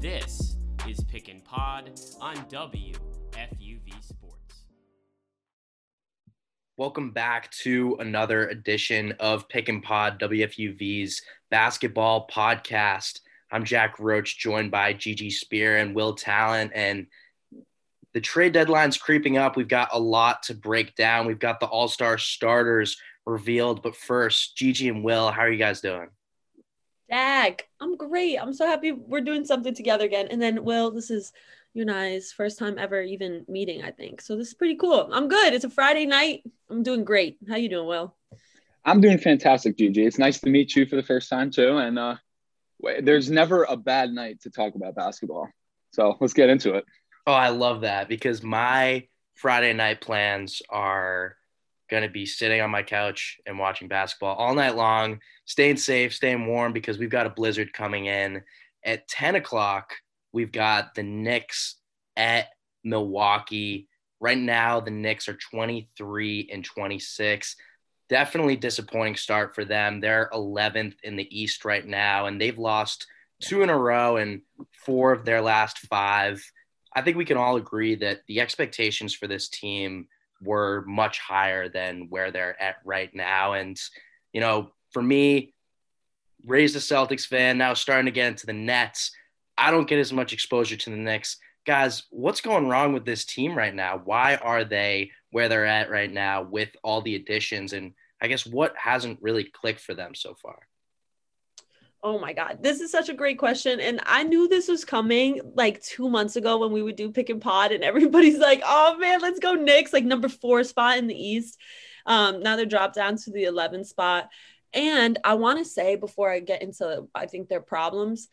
This is Pick and Pod on WFUV Sports. Welcome back to another edition of Pick and Pod, WFUV's basketball podcast. I'm Jack Roach, joined by Gigi Spear and Will Talent. And the trade deadline's creeping up. We've got a lot to break down. We've got the All Star starters revealed. But first, Gigi and Will, how are you guys doing? Jack, I'm great. I'm so happy we're doing something together again. And then, Will, this is you and I's first time ever even meeting, I think. So this is pretty cool. I'm good. It's a Friday night. I'm doing great. How you doing, Will? I'm doing fantastic, Gigi. It's nice to meet you for the first time too. And uh, there's never a bad night to talk about basketball. So let's get into it. Oh, I love that because my Friday night plans are going to be sitting on my couch and watching basketball all night long, staying safe, staying warm because we've got a blizzard coming in. At 10 o'clock, we've got the Knicks at Milwaukee. Right now, the Knicks are 23 and 26. Definitely disappointing start for them. They're 11th in the East right now, and they've lost two in a row and four of their last five. I think we can all agree that the expectations for this team were much higher than where they're at right now. And, you know, for me, raised a Celtics fan, now starting to get into the Nets. I don't get as much exposure to the Knicks. Guys, what's going wrong with this team right now? Why are they where they're at right now with all the additions? And I guess what hasn't really clicked for them so far? Oh my God. This is such a great question. And I knew this was coming like two months ago when we would do pick and pod, and everybody's like, oh man, let's go Knicks, like number four spot in the East. Um, now they're dropped down to the 11th spot. And I want to say before I get into, I think their problems,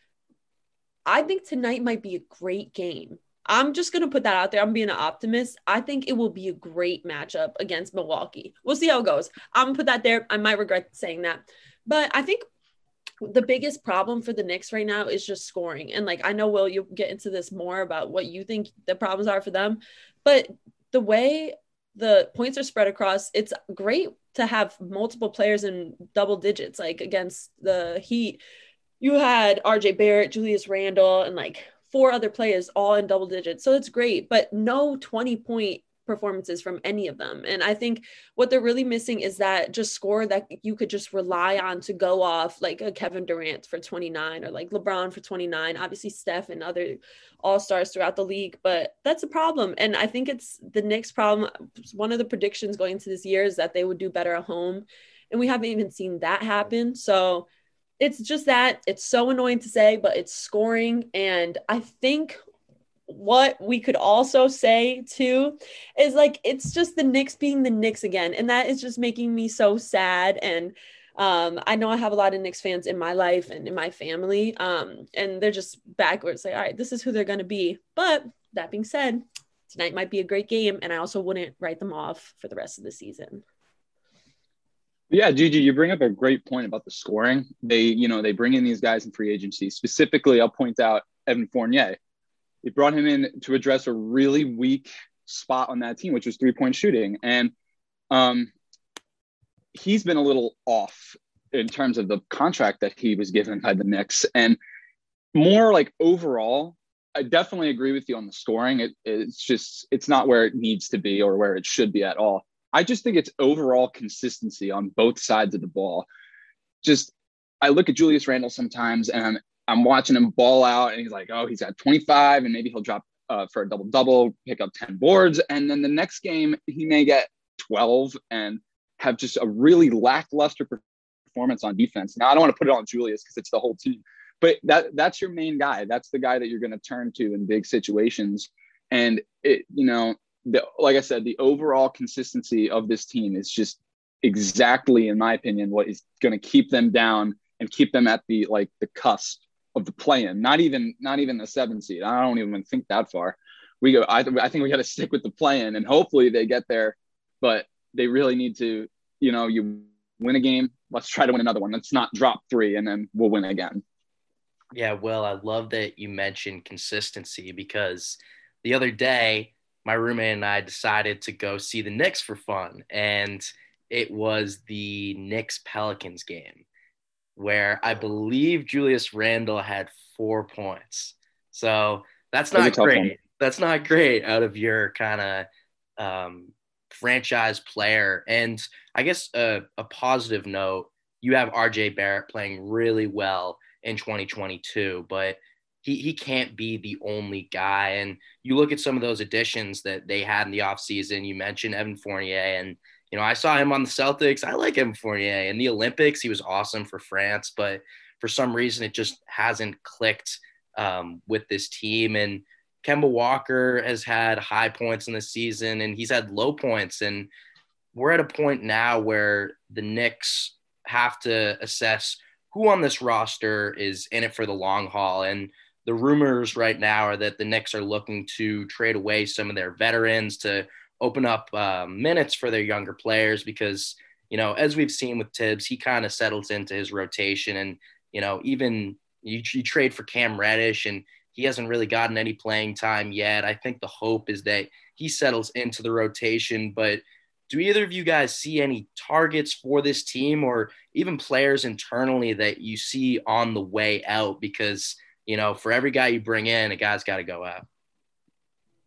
I think tonight might be a great game. I'm just going to put that out there. I'm being an optimist. I think it will be a great matchup against Milwaukee. We'll see how it goes. I'm going to put that there. I might regret saying that. But I think the biggest problem for the Knicks right now is just scoring. And like I know Will, you'll get into this more about what you think the problems are for them, but the way the points are spread across, it's great to have multiple players in double digits, like against the Heat. You had RJ Barrett, Julius Randle, and like four other players all in double digits. So it's great, but no 20 point performances from any of them. And I think what they're really missing is that just score that you could just rely on to go off like a Kevin Durant for 29 or like LeBron for 29, obviously Steph and other all-stars throughout the league, but that's a problem. And I think it's the Knicks problem. One of the predictions going into this year is that they would do better at home. And we haven't even seen that happen. So it's just that it's so annoying to say, but it's scoring. And I think what we could also say too is like it's just the Knicks being the Knicks again, and that is just making me so sad. And um, I know I have a lot of Knicks fans in my life and in my family, um, and they're just backwards like, all right, this is who they're going to be. But that being said, tonight might be a great game, and I also wouldn't write them off for the rest of the season. Yeah, Gigi, you bring up a great point about the scoring. They, you know, they bring in these guys in free agency. Specifically, I'll point out Evan Fournier. They brought him in to address a really weak spot on that team, which was three point shooting. And um, he's been a little off in terms of the contract that he was given by the Knicks. And more like overall, I definitely agree with you on the scoring. It, it's just, it's not where it needs to be or where it should be at all. I just think it's overall consistency on both sides of the ball. Just, I look at Julius Randle sometimes and I'm watching him ball out, and he's like, oh, he's got 25, and maybe he'll drop uh, for a double double, pick up 10 boards, and then the next game he may get 12 and have just a really lackluster performance on defense. Now I don't want to put it on Julius because it's the whole team, but that that's your main guy. That's the guy that you're going to turn to in big situations, and it you know the, like I said, the overall consistency of this team is just exactly, in my opinion, what is going to keep them down and keep them at the like the cusp of the play-in. Not even not even the seven seed. I don't even think that far. We go. I, I think we got to stick with the play-in, and hopefully they get there. But they really need to. You know, you win a game. Let's try to win another one. Let's not drop three, and then we'll win again. Yeah, well, I love that you mentioned consistency because the other day my roommate and I decided to go see the Knicks for fun, and it was the Knicks Pelicans game where I believe Julius Randle had four points. So that's not great. That's not great out of your kind of um, franchise player. And I guess a, a positive note, you have RJ Barrett playing really well in 2022, but he, he can't be the only guy. And you look at some of those additions that they had in the offseason. You mentioned Evan Fournier, and you know, I saw him on the Celtics. I like Evan Fournier. In the Olympics, he was awesome for France, but for some reason it just hasn't clicked um, with this team. And Kemba Walker has had high points in the season and he's had low points. And we're at a point now where the Knicks have to assess who on this roster is in it for the long haul. And the rumors right now are that the Knicks are looking to trade away some of their veterans to open up uh, minutes for their younger players because, you know, as we've seen with Thibs, he kind of settles into his rotation. And, you know, even you, you trade for Cam Reddish and he hasn't really gotten any playing time yet. I think the hope is that he settles into the rotation, but – do either of you guys see any targets for this team or even players internally that you see on the way out? Because, you know, for every guy you bring in, a guy's got to go out.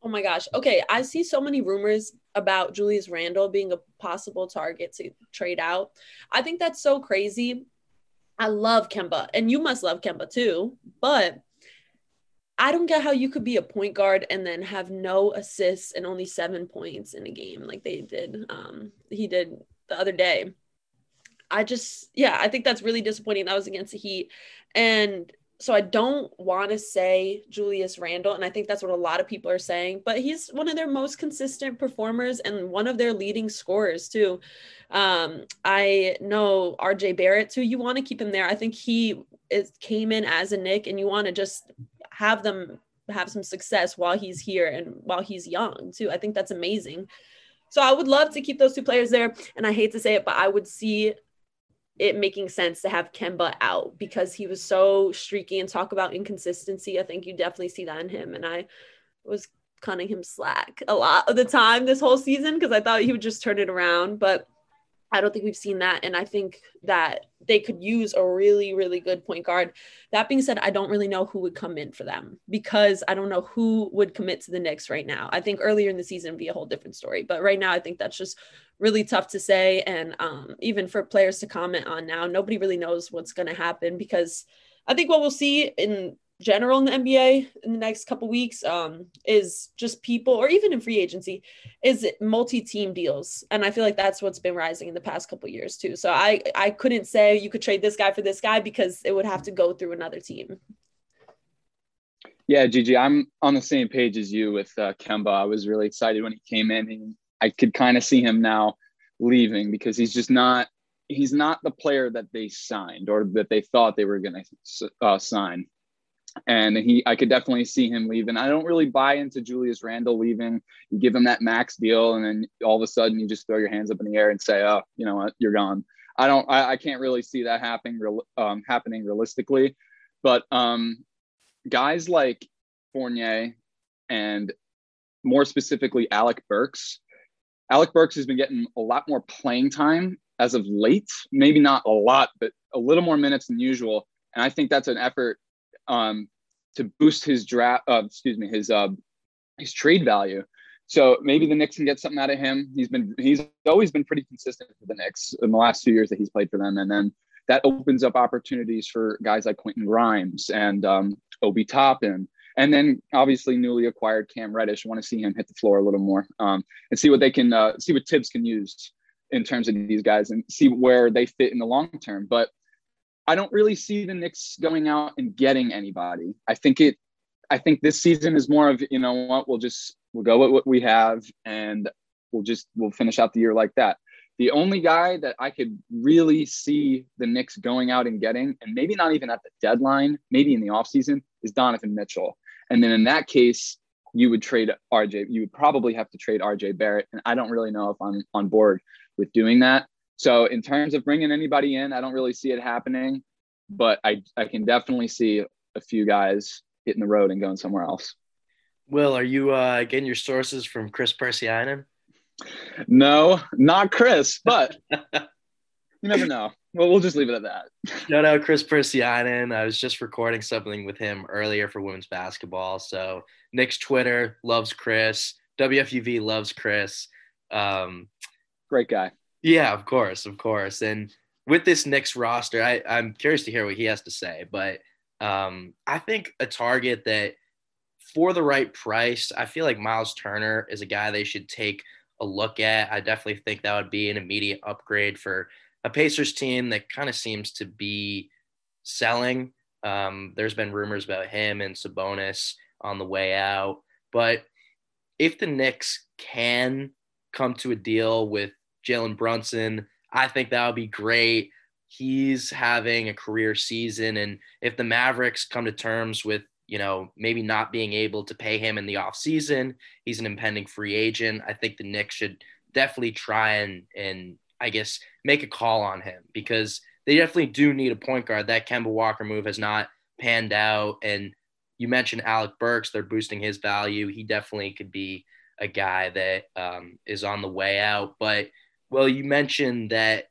Oh my gosh. Okay. I see so many rumors about Julius Randle being a possible target to trade out. I think that's so crazy. I love Kemba, and you must love Kemba too. But I don't get how you could be a point guard and then have no assists and only seven points in a game like they did. Um, he did the other day. I just, yeah, I think that's really disappointing. That was against the Heat. And so I don't want to say Julius Randle, and I think that's what a lot of people are saying, but he's one of their most consistent performers and one of their leading scorers too. Um, I know RJ Barrett too. You want to keep him there. I think he is came in as a Knick, and you want to just have them have some success while he's here and while he's young too. I think that's amazing. So I would love to keep those two players there. And I hate to say it, but I would see it making sense to have Kemba out because he was so streaky and talk about inconsistency. I think you definitely see that in him. And I was cutting him slack a lot of the time this whole season because I thought he would just turn it around. But I don't think we've seen that. And I think that they could use a really, really good point guard. That being said, I don't really know who would come in for them because I don't know who would commit to the Knicks right now. I think earlier in the season would be a whole different story. But right now, I think that's just really tough to say. And um, even for players to comment on now, nobody really knows what's going to happen because I think what we'll see in general in the NBA in the next couple weeks um, is just people, or even in free agency, is multi-team deals, and I feel like that's what's been rising in the past couple years too. So I I couldn't say you could trade this guy for this guy because it would have to go through another team. Yeah, Gigi, I'm on the same page as you with uh, Kemba. I was really excited when he came in, and I could kind of see him now leaving because he's just not he's not the player that they signed or that they thought they were going to uh, sign and he I could definitely see him leaving. I don't really buy into Julius Randle leaving. You give him that max deal, and then all of a sudden you just throw your hands up in the air and say, "Oh, you know what, you're gone." I don't. I, I can't really see that happening. Um, happening realistically, but um, guys like Fournier and more specifically Alec Burks. Alec Burks has been getting a lot more playing time as of late. Maybe not a lot, but a little more minutes than usual. And I think that's an effort um, to boost his draft. Uh, excuse me, his uh, his trade value. So maybe the Knicks can get something out of him. He's been he's always been pretty consistent for the Knicks in the last few years that he's played for them, and then that opens up opportunities for guys like Quentin Grimes and um, Obi Toppin. And then obviously newly acquired Cam Reddish. want to see him hit the floor a little more um, and see what they can uh, see what Thibs can use in terms of these guys and see where they fit in the long term. But I don't really see the Knicks going out and getting anybody. I think it. I think this season is more of you know what we'll just we'll go with what we have and we'll just we'll finish out the year like that. The only guy that I could really see the Knicks going out and getting, and maybe not even at the deadline, maybe in the offseason, is Donovan Mitchell. And then in that case, you would trade RJ. You would probably have to trade RJ Barrett. And I don't really know if I'm on board with doing that. So in terms of bringing anybody in, I don't really see it happening, but I, I can definitely see a few guys hitting the road and going somewhere else. Will, are you uh, getting your sources from Chris Persianen? No, not Chris, but you never know. Well, we'll just leave it at that. Shout out Chris Persianen. I was just recording something with him earlier for women's basketball. So Knicks Twitter loves Chris. WFUV loves Chris. Um, Great guy. Yeah, of course, of course. And with this Knicks roster, I, I'm curious to hear what he has to say. But um, I think a target that for the right price, I feel like Miles Turner is a guy they should take a look at. I definitely think that would be an immediate upgrade for a Pacers team that kind of seems to be selling. Um, there's been rumors about him and Sabonis on the way out. But if the Knicks can come to a deal with Jalen Brunson, I think that would be great. He's having a career season. And if the Mavericks come to terms with, you know, maybe not being able to pay him in the offseason, he's an impending free agent. I think the Knicks should definitely try and, and I guess, make a call on him because they definitely do need a point guard. That Kemba Walker move has not panned out. And you mentioned Alec Burks, they're boosting his value. He definitely could be a guy that um, is on the way out. But, well, you mentioned that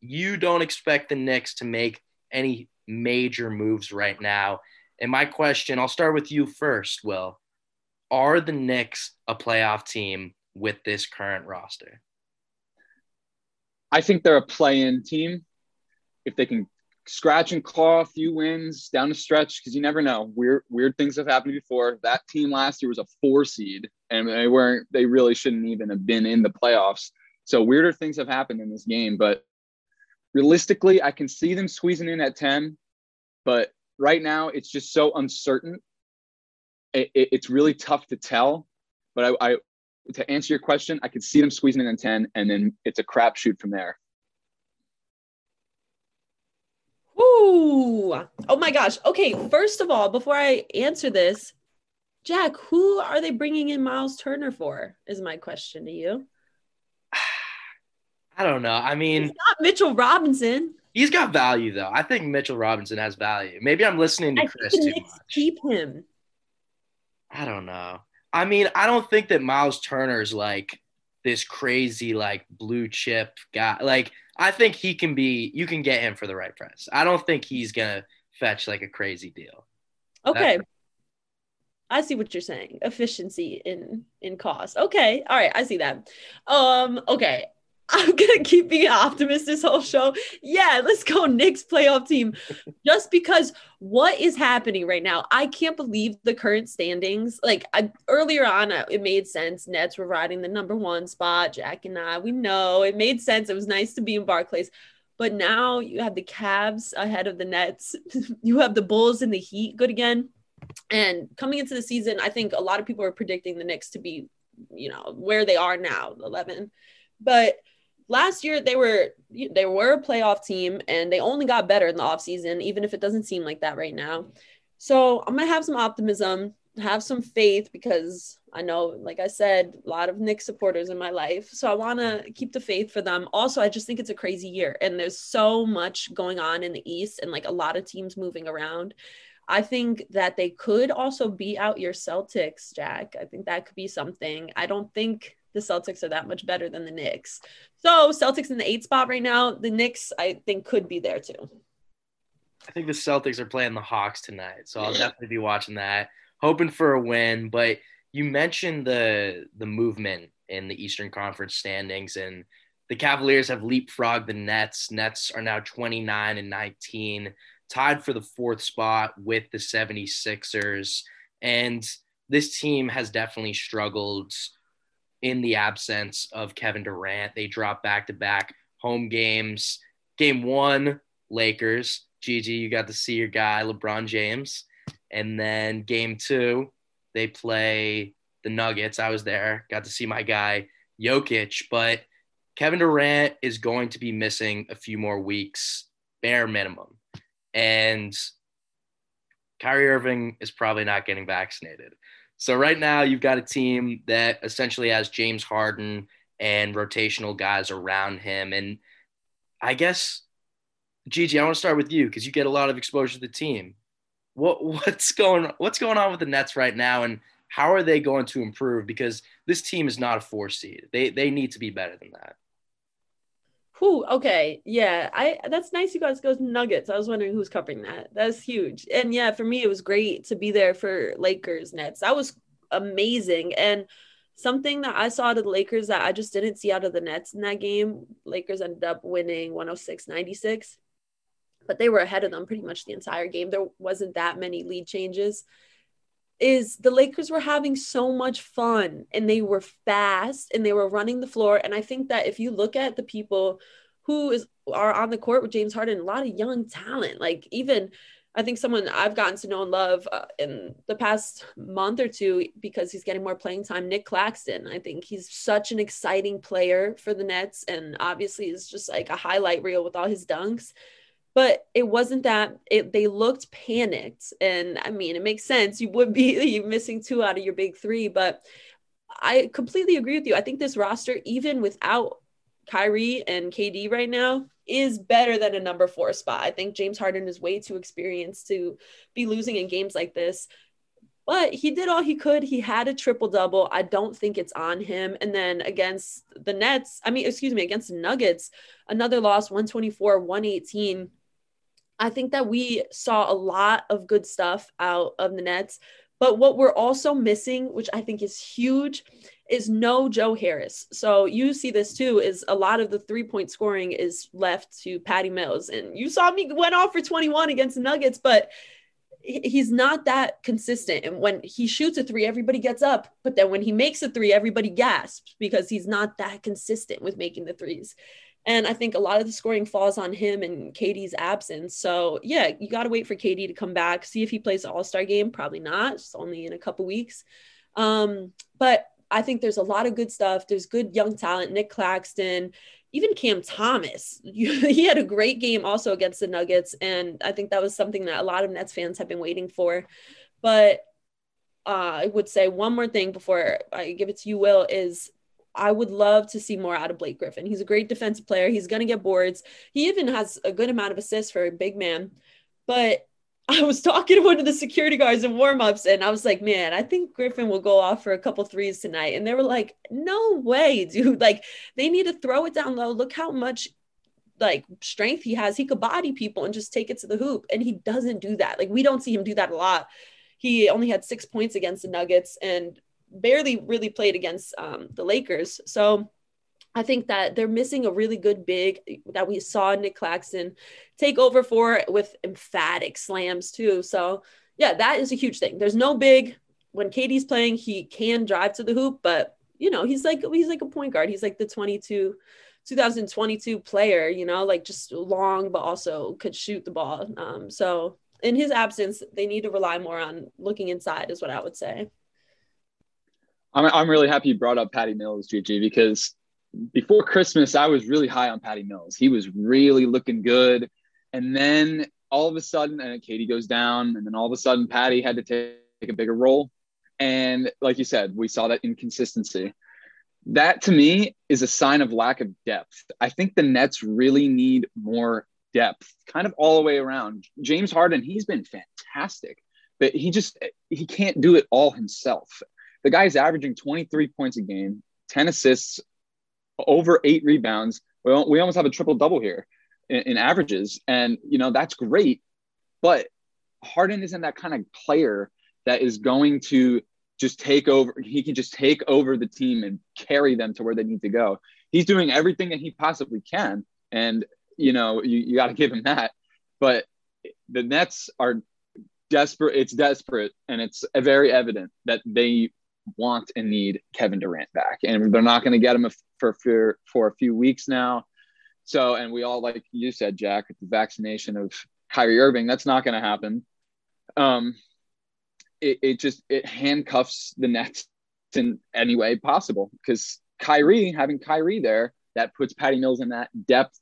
you don't expect the Knicks to make any major moves right now. And my question, I'll start with you first, Will. Are the Knicks a playoff team with this current roster? I think they're a play-in team. If they can scratch and claw a few wins down the stretch, because you never know. Weird weird things have happened before. That team last year was a four seed, and they weren't. They really shouldn't even have been in the playoffs. So weirder things have happened in this game. But realistically, I can see them squeezing in at ten. But right now, it's just so uncertain. It, it, it's really tough to tell. But I, I to answer your question, I could see them squeezing in at 10, and then it's a crapshoot from there. Ooh. Oh my gosh. Okay. First of all, before I answer this, Jack, who are they bringing in Miles Turner for? Is my question to you. I don't know. I mean, it's not Mitchell Robinson. He's got value though. I think Mitchell Robinson has value. Maybe I'm listening to I Chris too much. Keep him. I don't know. I mean, I don't think that Miles Turner's like this crazy like blue chip guy. Like I think he can be you can get him for the right price. I don't think he's going to fetch like a crazy deal. Okay. That's- I see what you're saying. Efficiency in in cost. Okay. All right, I see that. Um okay. I'm gonna keep being an optimist this whole show. Yeah, let's go Knicks playoff team. Just because what is happening right now, I can't believe the current standings. Like I, earlier on, uh, it made sense. Nets were riding the number one spot. Jack and I, we know it made sense. It was nice to be in Barclays, but now you have the Cavs ahead of the Nets. you have the Bulls and the Heat good again. And coming into the season, I think a lot of people are predicting the Knicks to be, you know, where they are now, 11. But last year they were they were a playoff team and they only got better in the offseason even if it doesn't seem like that right now so i'm gonna have some optimism have some faith because i know like i said a lot of Knicks supporters in my life so i want to keep the faith for them also i just think it's a crazy year and there's so much going on in the east and like a lot of teams moving around I think that they could also beat out your Celtics, Jack. I think that could be something. I don't think the Celtics are that much better than the Knicks. So Celtics in the eight spot right now. The Knicks, I think, could be there too. I think the Celtics are playing the Hawks tonight, so I'll definitely be watching that, hoping for a win. But you mentioned the the movement in the Eastern Conference standings, and the Cavaliers have leapfrogged the Nets. Nets are now 29 and 19, tied for the fourth spot with the 76ers. And this team has definitely struggled in the absence of Kevin Durant. They dropped back to back home games. Game one, Lakers. Gigi, you got to see your guy, LeBron James. And then game two, they play the Nuggets. I was there, got to see my guy, Jokic. But Kevin Durant is going to be missing a few more weeks, bare minimum. And Kyrie Irving is probably not getting vaccinated. So right now you've got a team that essentially has James Harden and rotational guys around him. And I guess Gigi, I want to start with you because you get a lot of exposure to the team. What what's going what's going on with the Nets right now and how are they going to improve? Because this team is not a four seed. They they need to be better than that. Who? Okay, yeah, I that's nice. You guys go Nuggets. I was wondering who's covering that. That's huge. And yeah, for me, it was great to be there for Lakers Nets. That was amazing. And something that I saw out of the Lakers that I just didn't see out of the Nets in that game. Lakers ended up winning 106 96, but they were ahead of them pretty much the entire game. There wasn't that many lead changes is the Lakers were having so much fun and they were fast and they were running the floor. And I think that if you look at the people who is are on the court with James Harden, a lot of young talent, like even I think someone I've gotten to know and love uh, in the past month or two because he's getting more playing time. Nic Claxton, I think he's such an exciting player for the Nets, and obviously is just like a highlight reel with all his dunks but it wasn't that it, they looked panicked and i mean it makes sense you would be missing two out of your big three but i completely agree with you i think this roster even without Kyrie and KD right now is better than a number four spot. I think James Harden is way too experienced to be losing in games like this. But he did all he could. He had a triple double. I don't think it's on him. And then against the Nets, I mean, excuse me, against the Nuggets, another loss 124, 118 I think that we saw a lot of good stuff out of the Nets. But what we're also missing, which I think is huge, is no Joe Harris. So you see this too, is a lot of the three point scoring is left to Patty Mills. And you saw me went off for 21 against the Nuggets, but he's not that consistent. And when he shoots a three, everybody gets up. But then when he makes a three, everybody gasps because he's not that consistent with making the threes. And I think a lot of the scoring falls on him and KD's absence. So yeah, you got to wait for KD to come back, see if he plays the All Star game. Probably not. It's only in a couple weeks. Um, but I think there's a lot of good stuff. There's good young talent. Nic Claxton, even Cam Thomas. he had a great game also against the Nuggets, and I think that was something that a lot of Nets fans have been waiting for. But uh, I would say one more thing before I give it to you, Will, is I would love to see more out of Blake Griffin. He's a great defensive player. He's going to get boards. He even has a good amount of assists for a big man. But I was talking to one of the security guards in warmups, and I was like, man, I think Griffin will go off for a couple threes tonight. And they were like, no way, dude. Like, they need to throw it down low. Look how much like strength he has. He could body people and just take it to the hoop. And he doesn't do that. Like, we don't see him do that a lot. He only had six points against the Nuggets. And barely really played against um, the Lakers. So I think that they're missing a really good big that we saw Nic Claxton take over for with emphatic slams too. So yeah, that is a huge thing. There's no big when KD's playing, he can drive to the hoop, but you know, he's like he's like a point guard. He's like the 22 2022 player, you know, like just long but also could shoot the ball. Um, so in his absence, they need to rely more on looking inside is what I would say. I'm, I'm really happy you brought up Patty Mills, Gigi, because before Christmas, I was really high on Patty Mills. He was really looking good. And then all of a sudden, and KD goes down, and then all of a sudden, Patty had to take a bigger role. And like you said, we saw that inconsistency. That to me is a sign of lack of depth. I think the Nets really need more depth, kind of all the way around. James Harden, he's been fantastic, but he just he can't do it all himself. The guy's averaging 23 points a game, 10 assists, over eight rebounds. We, we almost have a triple double here in, in averages. And, you know, that's great. But Harden isn't that kind of player that is going to just take over. He can just take over the team and carry them to where they need to go. He's doing everything that he possibly can. And, you know, you, you got to give him that. But the Nets are desperate. It's desperate. And it's very evident that they want and need Kevin Durant back, and they're not going to get him for, for for a few weeks now. So, and we all like you said, Jack, the vaccination of Kyrie Irving, that's not going to happen. Um, it, it just it handcuffs the Nets in any way possible because Kyrie having Kyrie there that puts Patty Mills in that depth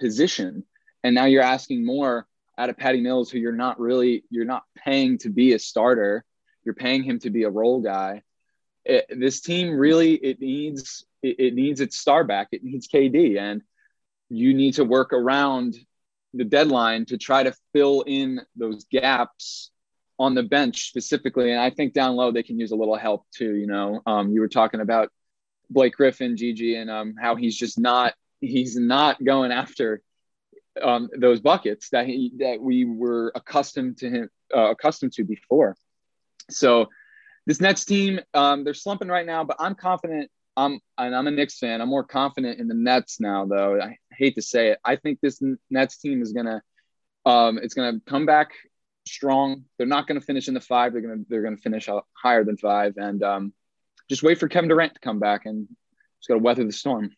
position. And now you're asking more out of Patty Mills, who you're not really, you're not paying to be a starter. You're paying him to be a role guy. It, this team really, it needs, it, it needs its star back. It needs KD. And you need to work around the deadline to try to fill in those gaps on the bench specifically. And I think down low they can use a little help too. You know, um, you were talking about Blake Griffin, Gigi, and um, how he's just not he's not going after um, those buckets that he that we were accustomed to him uh, accustomed to before. So this Nets team, um, they're slumping right now, but I'm confident. I'm and I'm a Knicks fan. I'm more confident in the Nets now, though. I hate to say it. I think this Nets team is gonna um, it's gonna come back strong. They're not gonna finish in the five. They're gonna they're gonna finish higher than five, and um, just wait for Kevin Durant to come back and just gotta weather the storm.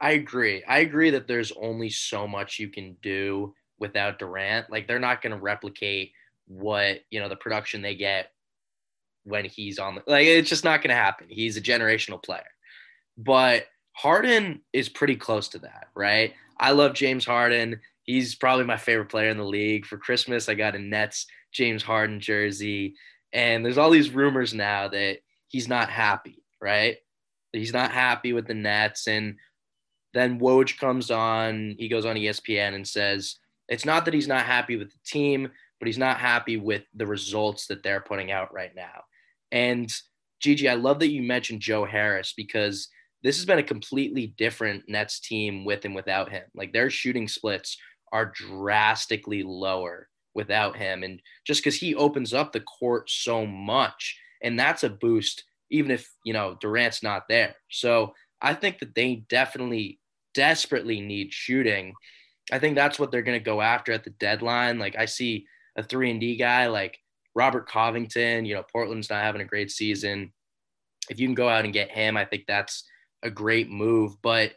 I agree. I agree that there's only so much you can do without Durant. Like they're not to replicate what, you know, the production they get when he's on like it's just not going to happen. He's a generational player. But Harden is pretty close to that, right? I love James Harden. He's probably my favorite player in the league. For Christmas, I got a Nets James Harden jersey. And there's all these rumors now that he's not happy, right? He's not happy with the Nets and then Woj comes on, he goes on ESPN and says, it's not that he's not happy with the team, but he's not happy with the results that they're putting out right now. And Gigi, I love that you mentioned Joe Harris because this has been a completely different Nets team with and without him. Like their shooting splits are drastically lower without him. And just because he opens up the court so much, and that's a boost, even if, you know, Durant's not there. So I think that they definitely desperately need shooting, I think that's what they're going to go after at the deadline. Like I see a three and D guy like Robert Covington. You know, Portland's not having a great season. If you can go out and get him, I think that's a great move. But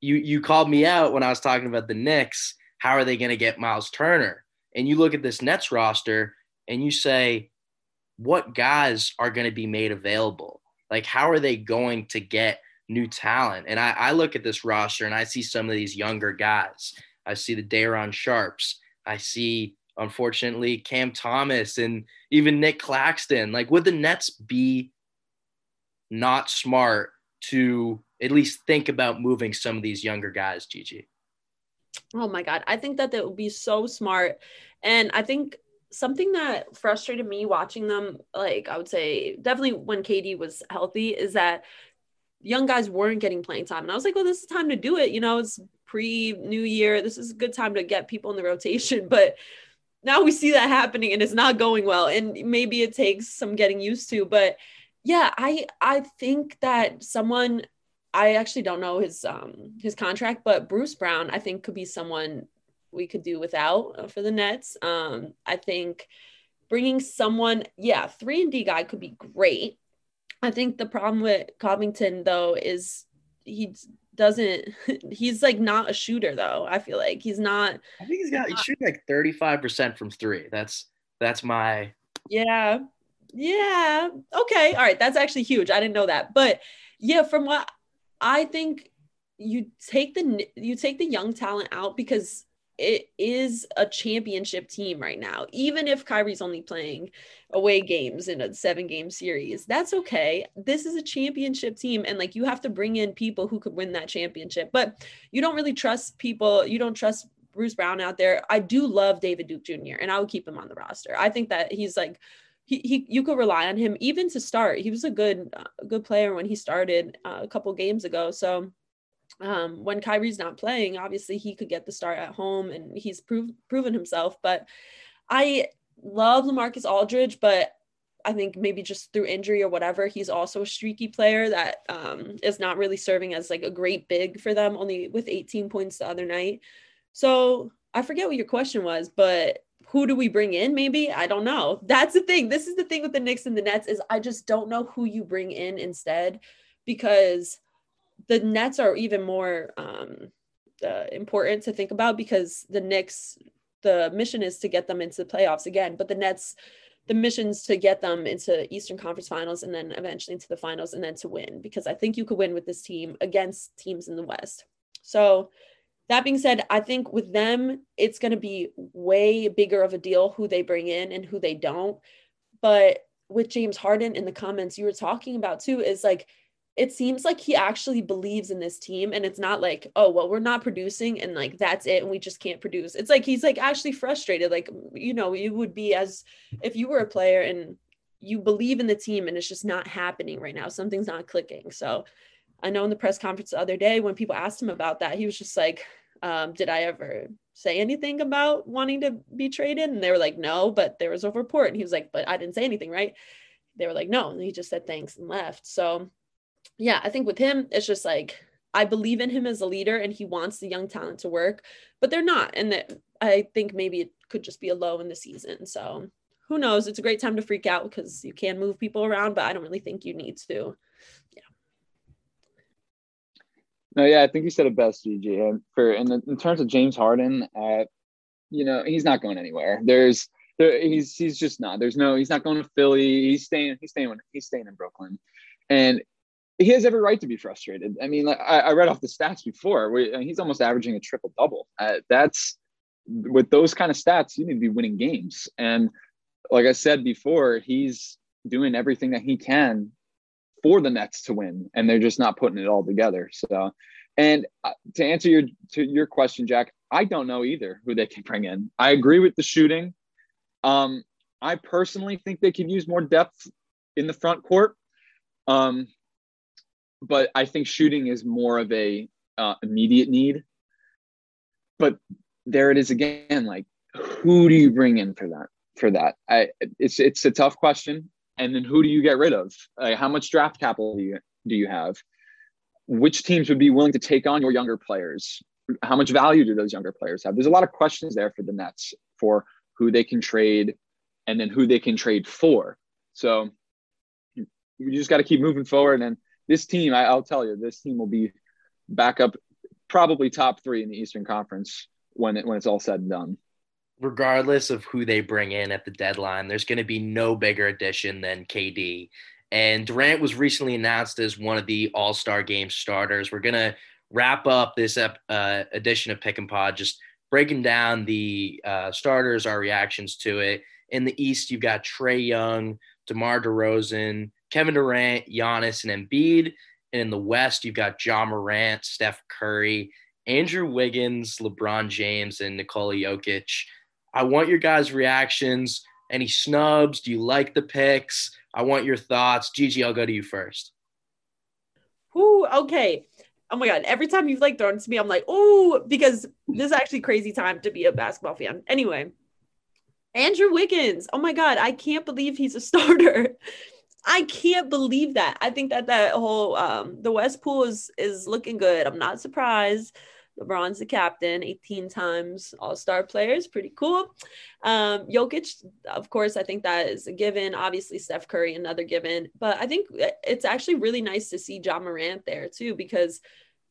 you you called me out when I was talking about the Knicks. How are they going to get Miles Turner? And you look at this Nets roster and you say, what guys are going to be made available? Like, how are they going to get new talent. And I, I look at this roster and I see some of these younger guys. I see the Day'Ron Sharpes. I see, unfortunately, Cam Thomas and even Nic Claxton. Like, would the Nets be not smart to at least think about moving some of these younger guys, Gigi? Oh my God. I think that that would be so smart. And I think something that frustrated me watching them, like I would say definitely when KD was healthy, is that young guys weren't getting playing time. And I was like, well, this is time to do it. You know, it's pre new year. This is a good time to get people in the rotation. But now we see that happening and it's not going well. And maybe it takes some getting used to. But yeah, I I think that someone I actually don't know his um his contract, but Bruce Brown, I think could be someone we could do without uh, for the Nets. Um, I think bringing someone, yeah, three and D guy could be great. I think the problem with Covington though is he doesn't he's like not a shooter though. I feel like he's not I think he's got he's shooting like 35% from 3. That's that's my Yeah. Yeah. Okay. All right, that's actually huge. I didn't know that. But yeah, from what I think you take the you take the young talent out because it is a championship team right now. Even if Kyrie's only playing away games in a seven game series, that's okay. This is a championship team. And like you have to bring in people who could win that championship. But you don't really trust people. You don't trust Bruce Brown out there. I do love David Duke Jr. and I would keep him on the roster. I think that he's like, he, he you could rely on him even to start. He was a good a good player when he started uh, a couple games ago. So um, when Kyrie's not playing, obviously he could get the start at home and he's proved proven himself. But I love LaMarcus Aldridge, but I think maybe just through injury or whatever, he's also a streaky player that um, is not really serving as like a great big for them, only with 18 points the other night. So I forget what your question was, but who do we bring in? Maybe I don't know. That's the thing. This is the thing with the Knicks and the Nets is I just don't know who you bring in instead because the Nets are even more um, uh, important to think about because the Knicks, the mission is to get them into the playoffs again. But the Nets, the missions to get them into Eastern Conference Finals and then eventually into the finals and then to win because I think you could win with this team against teams in the West. So that being said, I think with them, it's going to be way bigger of a deal who they bring in and who they don't. But with James Harden in the comments you were talking about too, is like it seems like he actually believes in this team and it's not like oh well we're not producing and like that's it and we just can't produce. It's like he's like actually frustrated like you know you would be as if you were a player and you believe in the team and it's just not happening right now something's not clicking. So i know in the press conference the other day when people asked him about that he was just like um, did i ever say anything about wanting to be traded? And they were like no but there was a report. And he was like but i didn't say anything right? They were like no and he just said thanks and left. So yeah, I think with him, it's just like I believe in him as a leader and he wants the young talent to work, but they're not. And that I think maybe it could just be a low in the season. So who knows? It's a great time to freak out because you can move people around, but I don't really think you need to. Yeah. No, yeah, I think you said it best, Gigi. And for in, the, in terms of James Harden, uh, you know, he's not going anywhere. There's there, he's he's just not. There's no. He's not going to Philly. He's staying. He's staying. He's staying in Brooklyn, and he has every right to be frustrated. I mean, I, I read off the stats before. We, he's almost averaging a triple double. Uh, that's with those kind of stats, you need to be winning games. And like I said before, he's doing everything that he can for the Nets to win, and they're just not putting it all together. So, and uh, to answer your to your question, Jack, I don't know either who they can bring in. I agree with the shooting. Um, I personally think they could use more depth in the front court. Um, but I think shooting is more of a uh, immediate need. But there it is again. Like, who do you bring in for that? For that, I it's it's a tough question. And then who do you get rid of? Like, how much draft capital do you do you have? Which teams would be willing to take on your younger players? How much value do those younger players have? There's a lot of questions there for the Nets for who they can trade and then who they can trade for. So you just got to keep moving forward and this team, I, will tell you, this team will be back up probably top three in the Eastern Conference when it, when it's all said and done. Regardless of who they bring in at the deadline, there's going to be no bigger addition than KD. And Durant was recently announced as one of the All Star Game starters. We're going to wrap up this uh, edition of Pick and Pod, just breaking down the uh, starters, our reactions to it. In the East, you've got Trae Young, DeMar DeRozan, Kevin Durant, Giannis, and Embiid. And in the West, you've got Ja Morant, Steph Curry, Andrew Wiggins, LeBron James, and Nikola Jokic. I want your guys' reactions. Any snubs? Do you like the picks? I want your thoughts. Gigi, I'll go to you first. Ooh, okay. Oh my god! Every time you've like thrown it to me, I'm like, oh, because this is actually crazy time to be a basketball fan. Anyway, Andrew Wiggins. Oh my god, I can't believe he's a starter. I can't believe that. I think that that whole um, the West Pool is is looking good. I'm not surprised. LeBron's the captain, 18 times All Star players, pretty cool. Um, Jokic, of course, I think that is a given. Obviously, Steph Curry, another given. But I think it's actually really nice to see Ja Morant there too, because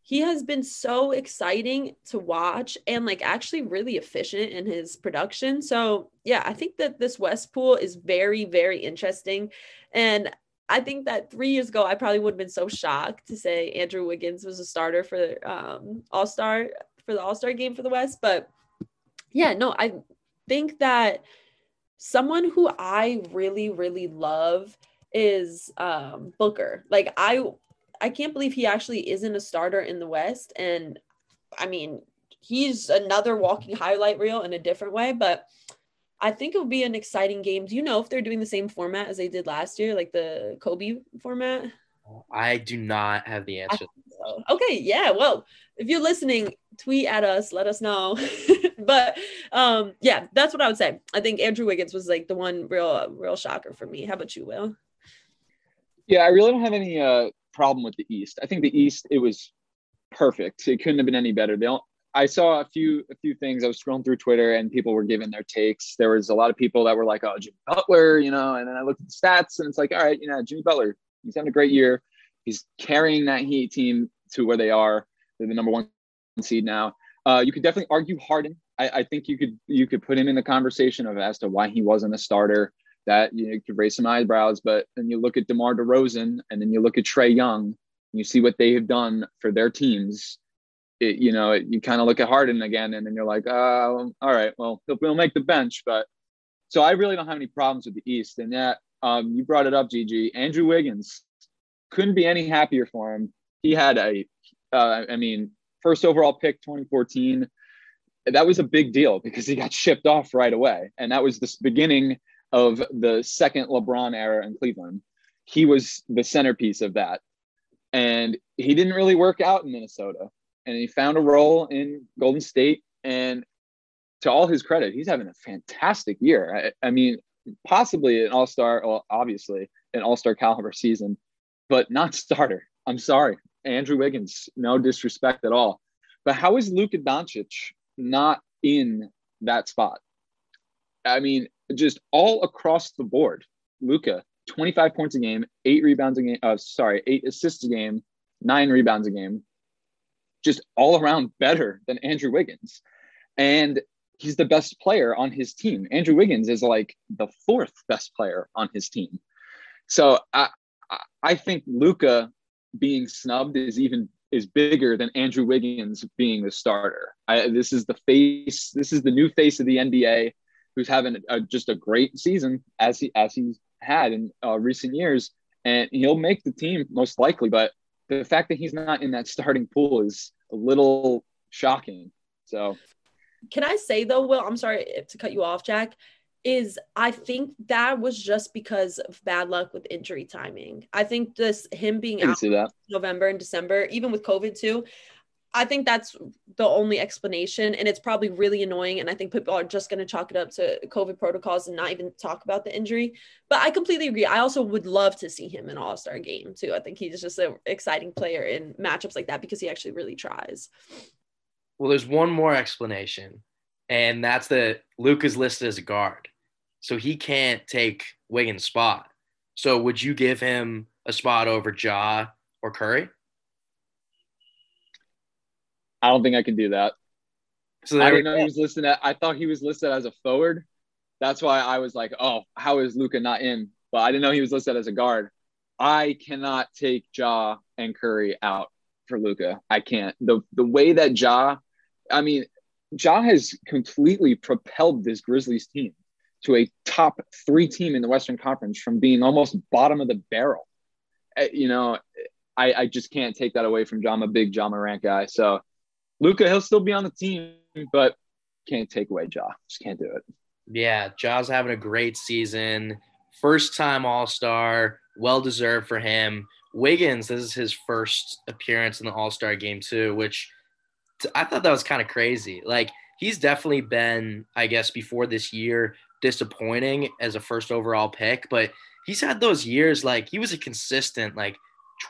he has been so exciting to watch and like actually really efficient in his production. So, yeah, I think that this West Pool is very, very interesting. And I think that three years ago, I probably would have been so shocked to say Andrew Wiggins was a starter for um, All Star for the All Star game for the West. But yeah, no, I think that someone who I really, really love is um, Booker. Like I I can't believe he actually isn't a starter in the West. And I mean, he's another walking highlight reel in a different way, but I think it would be an exciting game. Do you know if they're doing the same format as they did last year, like the Kobe format? I do not have the answer. So. Okay, yeah. Well, if you're listening, tweet at us, let us know. but um, yeah, that's what I would say. I think Andrew Wiggins was like the one real, real shocker for me. How about you, Will? Yeah, I really don't have any uh, problem with the East. I think the East it was perfect. It couldn't have been any better. They don't, I saw a few a few things. I was scrolling through Twitter and people were giving their takes. There was a lot of people that were like, "Oh, Jimmy Butler," you know. And then I looked at the stats and it's like, all right, you know, Jimmy Butler, he's having a great year. He's carrying that Heat team to where they are. They're the number one seed now. Uh, you could definitely argue Harden. I, I think you could you could put him in the conversation of as to why he wasn't a starter. That you, know, you could raise some eyebrows. But then you look at DeMar DeRozan and then you look at Trae Young, and you see what they have done for their teams. It, you know, it, you kind of look at Harden again, and then you're like, oh, all right, well, he'll, he'll make the bench. But so I really don't have any problems with the East. And yet, um, you brought it up, Gigi. Andrew Wiggins couldn't be any happier for him. He had a, uh, I mean, first overall pick 2014 that was a big deal because he got shipped off right away. And that was the beginning of the second LeBron era in Cleveland. He was the centerpiece of that. And he didn't really work out in Minnesota. And he found a role in Golden State. And to all his credit, he's having a fantastic year. I, I mean, possibly an all star, well, obviously, an all star caliber season, but not starter. I'm sorry. Andrew Wiggins, no disrespect at all. But how is Luka Doncic not in that spot. I mean, just all across the board. Luka, 25 points a game, eight rebounds a game. Uh, sorry, eight assists a game, nine rebounds a game. Just all around better than Andrew Wiggins. And he's the best player on his team. Andrew Wiggins is like the fourth best player on his team. So I, I think Luka being snubbed is even is bigger than Andrew Wiggins being the starter. I, this is the face. This is the new face of the NBA, who's having a, just a great season as he as he's had in uh, recent years, and he'll make the team most likely. But the fact that he's not in that starting pool is a little shocking. So, can I say though, Will? I'm sorry to cut you off, Jack is I think that was just because of bad luck with injury timing. I think this him being out November and December, even with COVID too. I think that's the only explanation, and it's probably really annoying. And I think people are just going to chalk it up to COVID protocols and not even talk about the injury. But I completely agree. I also would love to see him in All Star game too. I think he's just an exciting player in matchups like that because he actually really tries. Well, there's one more explanation, and that's that Luke is listed as a guard so he can't take Wiggins' spot. So would you give him a spot over Ja or Curry? I don't think I can do that. So I didn't know he was listed. At, I thought he was listed as a forward. That's why I was like, "Oh, how is Luka not in?" But I didn't know he was listed as a guard. I cannot take Ja and Curry out for Luka. I can't. the The way that Ja, I mean, Ja has completely propelled this Grizzlies team to a top three team in the Western Conference from being almost bottom of the barrel. Eh, you know, I, I just can't take that away from John. I'm a big Ja Morant guy. So Luka, he'll still be on the team, but can't take away Ja. Just can't do it. Yeah, Ja's having a great season. First time All Star, well deserved for him. Wiggins, this is his first appearance in the All Star game too, which I thought that was kind of crazy. Like he's definitely been, I guess, before this year, disappointing as a first overall pick, but he's had those years like he was a consistent like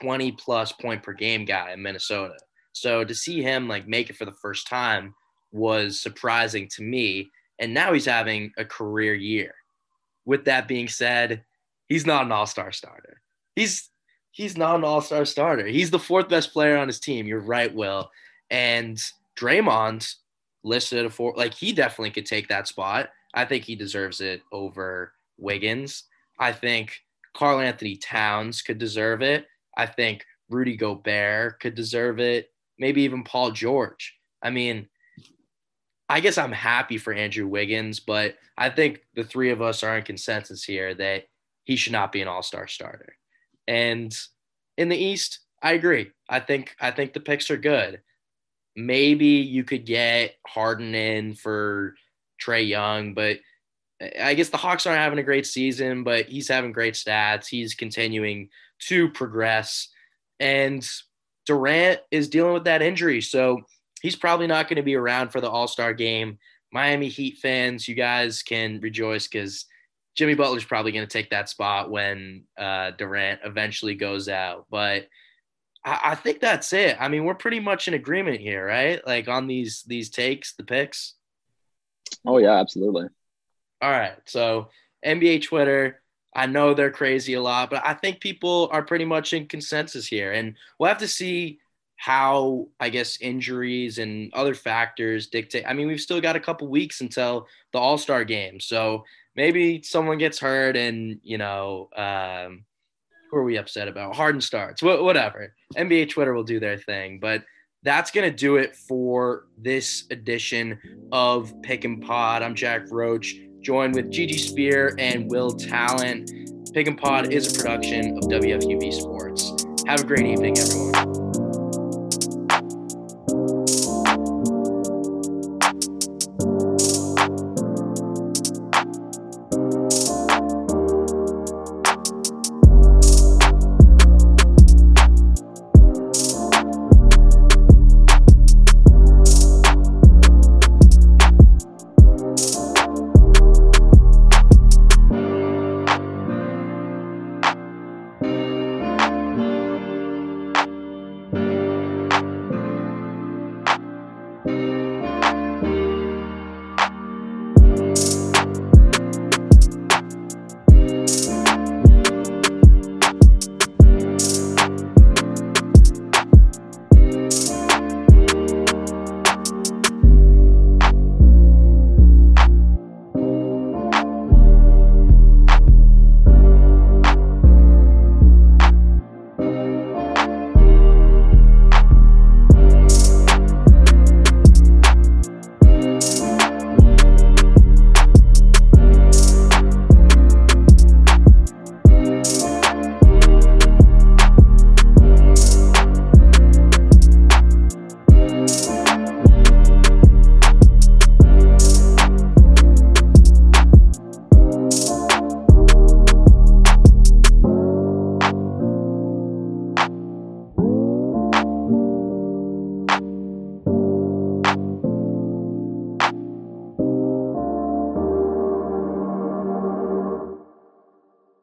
20 plus point per game guy in Minnesota. So to see him like make it for the first time was surprising to me. And now he's having a career year. With that being said, he's not an all-star starter. He's he's not an all-star starter. He's the fourth best player on his team. You're right, Will. And Draymond listed a four like he definitely could take that spot. I think he deserves it over Wiggins. I think Karl-Anthony Towns could deserve it. I think Rudy Gobert could deserve it. Maybe even Paul George. I mean, I guess I'm happy for Andrew Wiggins, but I think the three of us are in consensus here that he should not be an all-star starter. And in the East, I agree. I think I think the picks are good. Maybe you could get Harden in for Trae Young, but I guess the Hawks aren't having a great season, but he's having great stats. He's continuing to progress. And Durant is dealing with that injury. So he's probably not going to be around for the All Star game. Miami Heat fans, you guys can rejoice because Jimmy Butler's probably going to take that spot when uh, Durant eventually goes out. But I, I think that's it. I mean, we're pretty much in agreement here, right? Like on these these takes, the picks. Oh yeah, absolutely. All right. So NBA Twitter, I know they're crazy a lot, but I think people are pretty much in consensus here. And we'll have to see how I guess injuries and other factors dictate. I mean, we've still got a couple weeks until the All-Star game. So maybe someone gets hurt and you know um, who are we upset about? Harden starts, Wh- whatever. NBA Twitter will do their thing, but that's gonna do it for this edition of Pick and Pod. I'm Jack Roach, joined with Gigi Spear and Will Talent. Pick and Pod is a production of WFUV Sports. Have a great evening, everyone.